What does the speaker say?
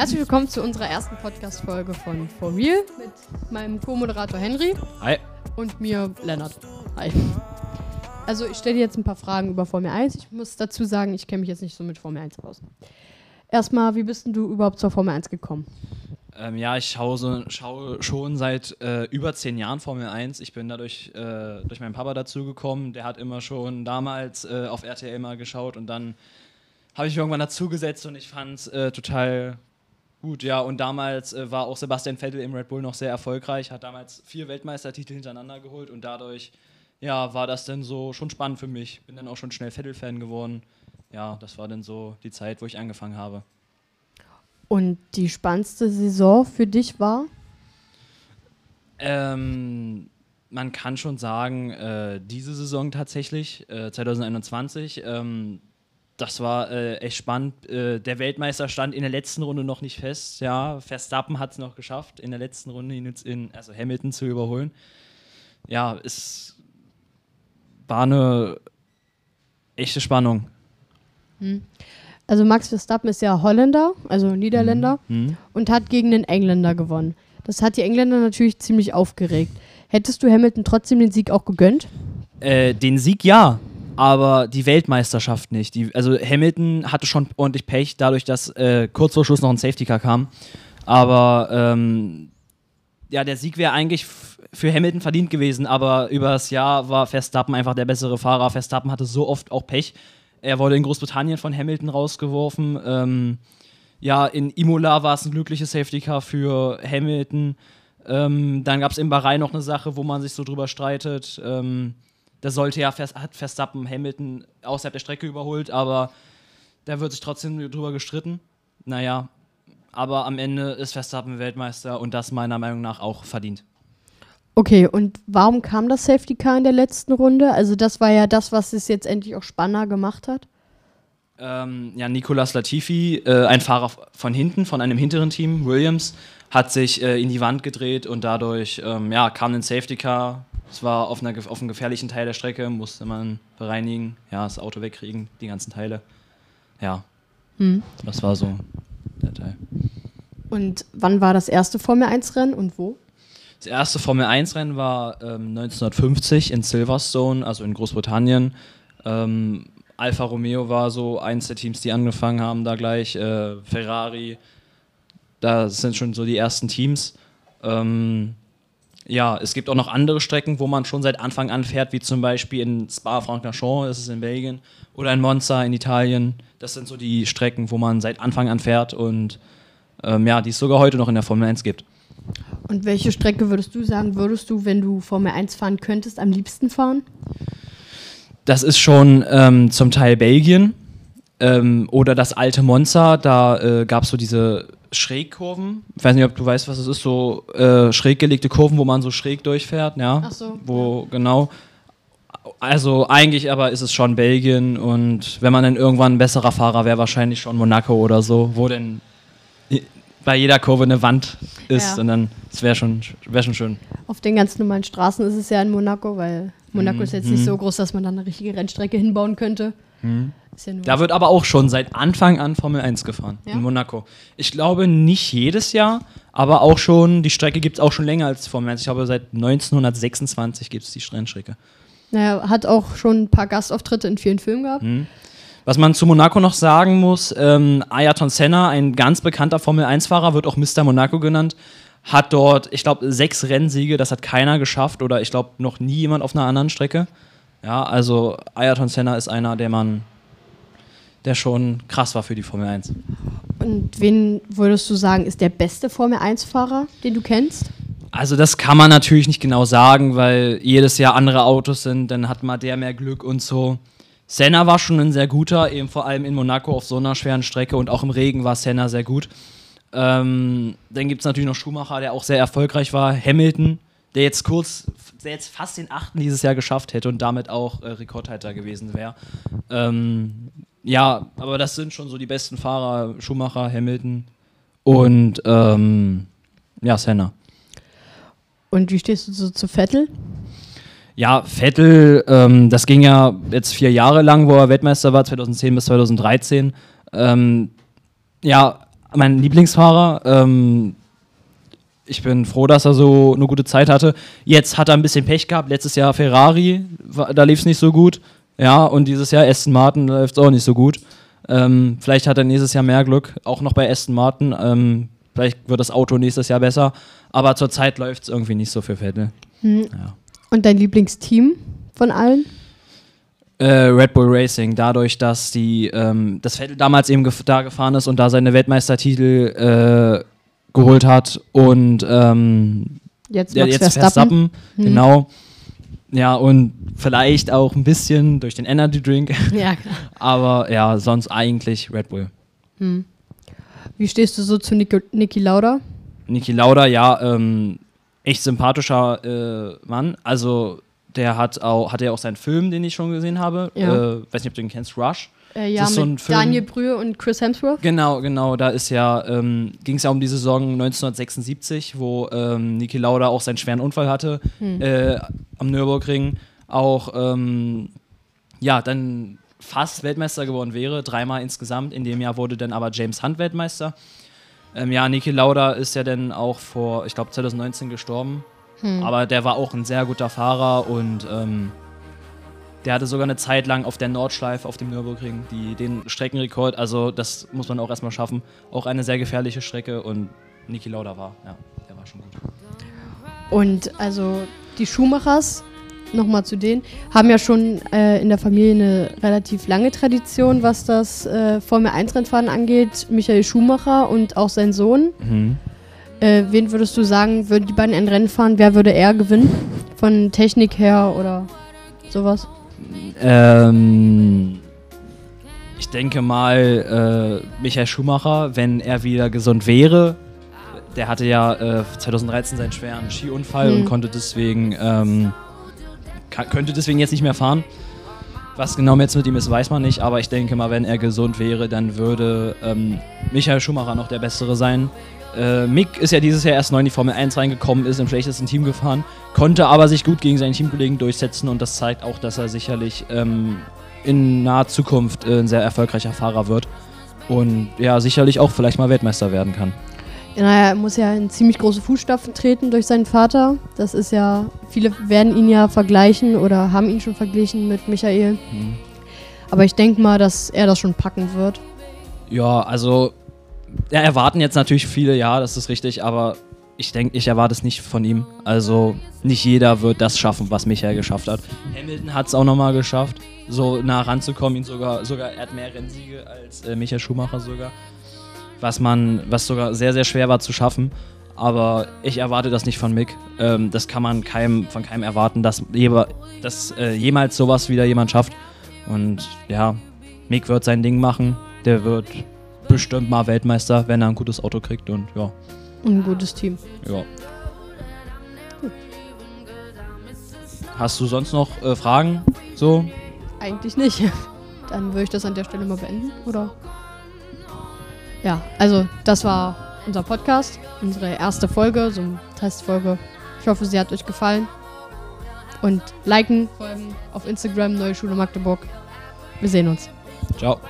Herzlich willkommen zu unserer ersten Podcast-Folge von For Real mit meinem Co-Moderator Henry Hi. und mir Lennart. Hi. Also ich stelle dir jetzt ein paar Fragen über Formel 1. Ich muss dazu sagen, ich kenne mich jetzt nicht so mit Formel 1 aus. Erstmal, wie bist denn du überhaupt zur Formel 1 gekommen? Ähm, ja, ich schaue, so, schaue schon seit äh, über zehn Jahren Formel 1. Ich bin dadurch äh, durch meinen Papa dazugekommen. Der hat immer schon damals äh, auf RTL mal geschaut und dann habe ich mich irgendwann dazugesetzt und ich fand es äh, total gut. Ja, und damals äh, war auch Sebastian Vettel im Red Bull noch sehr erfolgreich, hat damals vier Weltmeistertitel hintereinander geholt und dadurch ja, war das dann so schon spannend für mich. Bin dann auch schon schnell Vettel-Fan geworden. Ja, das war dann so die Zeit, wo ich angefangen habe. Und die spannendste Saison für dich war? Ähm, man kann schon sagen, äh, diese Saison tatsächlich, äh, 2021, ähm, das war äh, echt spannend. Äh, der Weltmeister stand in der letzten Runde noch nicht fest. Ja, Verstappen hat es noch geschafft, in der letzten Runde ihn jetzt in, also Hamilton zu überholen. Ja, es war eine echte Spannung. Also Max Verstappen ist ja Holländer, also Niederländer, Mhm. und hat gegen den Engländer gewonnen. Das hat die Engländer natürlich ziemlich aufgeregt. Hättest du Hamilton trotzdem den Sieg auch gegönnt? Äh, den Sieg ja, aber die Weltmeisterschaft nicht. Die, also Hamilton hatte schon ordentlich Pech, dadurch, dass äh, kurz vor Schluss noch ein Safety Car kam. Aber ähm, ja, der Sieg wäre eigentlich für Hamilton verdient gewesen, aber über das Jahr war Verstappen einfach der bessere Fahrer. Verstappen hatte so oft auch Pech. Er wurde in Großbritannien von Hamilton rausgeworfen. Ähm, ja, in Imola war es ein glückliches Safety Car für Hamilton. Ähm, dann gab es in Bahrain noch eine Sache, wo man sich so drüber streitet. Ähm, da sollte ja Vers hat Verstappen Hamilton außerhalb der Strecke überholt, aber da wird sich trotzdem drüber gestritten. Naja, aber am Ende ist Verstappen Weltmeister und das meiner Meinung nach auch verdient. Okay, und warum kam das Safety Car in der letzten Runde? Also das war ja das, was es jetzt endlich auch spannender gemacht hat. Ähm, ja, Nicolas Latifi, äh, ein Fahrer von hinten, von einem hinteren Team, Williams, hat sich äh, in die Wand gedreht und dadurch ähm, ja, kam ein Safety Car. Es war auf, einer, auf einem gefährlichen Teil der Strecke, musste man bereinigen, ja, das Auto wegkriegen, die ganzen Teile. Ja, Hm. das war so der Teil. Und wann war das erste Formel 1 Rennen und wo? Das erste Formel 1-Rennen war ähm, 1950 in Silverstone, also in Großbritannien. Ähm, Alfa Romeo war so eins der Teams, die angefangen haben, da gleich. Äh, Ferrari, da sind schon so die ersten Teams. Ähm, ja, es gibt auch noch andere Strecken, wo man schon seit Anfang an fährt, wie zum Beispiel in Spa-Francorchamps, das ist in Belgien, oder in Monza in Italien. Das sind so die Strecken, wo man seit Anfang an fährt und ähm, ja, die es sogar heute noch in der Formel 1 gibt. Und welche Strecke würdest du sagen, würdest du, wenn du Formel 1 fahren könntest, am liebsten fahren? Das ist schon ähm, zum Teil Belgien ähm, oder das alte Monza. Da äh, gab es so diese Schrägkurven. Ich weiß nicht, ob du weißt, was es ist. So äh, schräg gelegte Kurven, wo man so schräg durchfährt. Ja? Ach so, Wo, genau. Also eigentlich aber ist es schon Belgien und wenn man dann irgendwann ein besserer Fahrer wäre, wahrscheinlich schon Monaco oder so, wo denn bei jeder Kurve eine Wand ist Ja. und dann, das wäre schon, wär schon schön. Auf den ganz normalen Straßen ist es ja in Monaco, weil Monaco Mhm, ist jetzt nicht mhm. so groß, dass man da eine richtige Rennstrecke hinbauen könnte. Ist nur Da wird aber auch schon seit Anfang an Formel 1 gefahren Ja? in Monaco. Ich glaube nicht jedes Jahr, aber auch schon, die Strecke gibt es auch schon länger als Formel 1. Ich glaube, seit 1926 gibt es die Rennstrecke. naja, hat auch schon ein paar Gastauftritte in vielen Filmen gehabt. Mhm. Was man zu Monaco noch sagen muss, ähm, Ayrton Senna, ein ganz bekannter Formel 1-Fahrer, wird auch Mr. Monaco genannt, hat dort, ich glaube, sechs Rennsiege, das hat keiner geschafft oder ich glaube noch nie jemand auf einer anderen Strecke. Ja, also Ayrton Senna ist einer, der man, der schon krass war für die Formel 1. Und wen würdest du sagen, ist der beste Formel 1-Fahrer, den du kennst? Also das kann man natürlich nicht genau sagen, weil jedes Jahr andere Autos sind, dann hat mal der mehr Glück und so. Senna war schon ein sehr guter, eben vor allem in Monaco auf so einer schweren Strecke und auch im Regen war Senna sehr gut. Ähm, dann gibt es natürlich noch Schumacher, der auch sehr erfolgreich war. Hamilton, der jetzt kurz, der jetzt fast den achten dieses Jahr geschafft hätte und damit auch äh, Rekordhalter gewesen wäre. Ähm, ja, aber das sind schon so die besten Fahrer, Schumacher, Hamilton und ähm, ja, Senna. Und wie stehst du so zu Vettel? Ja, Vettel, ähm, das ging ja jetzt vier Jahre lang, wo er Weltmeister war, 2010 bis 2013. Ähm, ja, mein Lieblingsfahrer. Ähm, ich bin froh, dass er so eine gute Zeit hatte. Jetzt hat er ein bisschen Pech gehabt. Letztes Jahr Ferrari, da lief es nicht so gut. Ja, und dieses Jahr Aston Martin, läuft es auch nicht so gut. Ähm, vielleicht hat er nächstes Jahr mehr Glück, auch noch bei Aston Martin. Ähm, vielleicht wird das Auto nächstes Jahr besser. Aber zurzeit läuft es irgendwie nicht so für Vettel. Hm. Ja. Und dein Lieblingsteam von allen? Äh, Red Bull Racing, dadurch, dass die, ähm, das Vettel damals eben gef da gefahren ist und da seine Weltmeistertitel äh, geholt hat und ähm, jetzt, ja, jetzt Verstappen, Verstappen hm. genau. Ja, und vielleicht auch ein bisschen durch den Energy Drink. Ja, klar. Aber ja, sonst eigentlich Red Bull. Hm. Wie stehst du so zu Niki, Niki Lauda? Niki Lauda, ja, ähm, echt sympathischer äh, Mann. Also der hat auch, hat ja auch seinen Film, den ich schon gesehen habe. Ja. Äh, weiß nicht, ob du den kennst, Rush. Äh, ja, mit so Daniel Brühe und Chris Hemsworth. Genau, genau. Da ist ja, ähm, ging es ja um die Saison 1976, wo ähm, Niki Lauda auch seinen schweren Unfall hatte hm. äh, am Nürburgring. Auch, ähm, ja, dann fast Weltmeister geworden wäre, dreimal insgesamt. In dem Jahr wurde dann aber James Hunt Weltmeister. Ähm, ja, Niki Lauda ist ja dann auch vor, ich glaube, 2019 gestorben. Hm. Aber der war auch ein sehr guter Fahrer und ähm, der hatte sogar eine Zeit lang auf der Nordschleife auf dem Nürburgring die, den Streckenrekord. Also das muss man auch erstmal schaffen. Auch eine sehr gefährliche Strecke und Niki Lauda war, ja, der war schon gut. Und also die Schumachers, nochmal zu denen, haben ja schon äh, in der Familie eine relativ lange Tradition, was das äh, Formel 1 Rennfahren angeht. Michael Schumacher und auch sein Sohn. Mhm. Äh, wen würdest du sagen, würden die beiden ein Rennen fahren? Wer würde er gewinnen? Von Technik her oder sowas? Ähm, ich denke mal, äh, Michael Schumacher, wenn er wieder gesund wäre, der hatte ja äh, 2013 seinen schweren Skiunfall mhm. und konnte deswegen, ähm, könnte deswegen jetzt nicht mehr fahren. Was genau jetzt mit ihm ist, weiß man nicht, aber ich denke mal, wenn er gesund wäre, dann würde ähm, Michael Schumacher noch der Bessere sein. Äh, Mick ist ja dieses Jahr erst neu in die Formel 1 reingekommen, ist im schlechtesten Team gefahren, konnte aber sich gut gegen seinen Teamkollegen durchsetzen und das zeigt auch, dass er sicherlich ähm, in naher Zukunft äh, ein sehr erfolgreicher Fahrer wird und ja, sicherlich auch vielleicht mal Weltmeister werden kann. Ja, naja, er muss ja in ziemlich große Fußstapfen treten durch seinen Vater. Das ist ja, viele werden ihn ja vergleichen oder haben ihn schon verglichen mit Michael. Mhm. Aber ich denke mal, dass er das schon packen wird. Ja, also ja, erwarten jetzt natürlich viele, ja, das ist richtig, aber ich denke, ich erwarte es nicht von ihm. Also nicht jeder wird das schaffen, was Michael geschafft hat. Hamilton hat es auch nochmal geschafft, so nah ranzukommen. Ihn sogar, sogar, er hat mehr Rennsiege als äh, Michael Schumacher sogar. Was man, was sogar sehr, sehr schwer war zu schaffen. Aber ich erwarte das nicht von Mick. Ähm, das kann man keinem, von keinem erwarten, dass, dass äh, jemals sowas wieder jemand schafft. Und ja, Mick wird sein Ding machen. Der wird bestimmt mal Weltmeister, wenn er ein gutes Auto kriegt und ja. ein gutes Team. Ja. Hast du sonst noch äh, Fragen? So? Eigentlich nicht. Dann würde ich das an der Stelle mal beenden, oder? Ja, also das war unser Podcast, unsere erste Folge, so eine Testfolge. Ich hoffe, sie hat euch gefallen. Und liken, folgen auf Instagram, Neue Schule Magdeburg. Wir sehen uns. Ciao.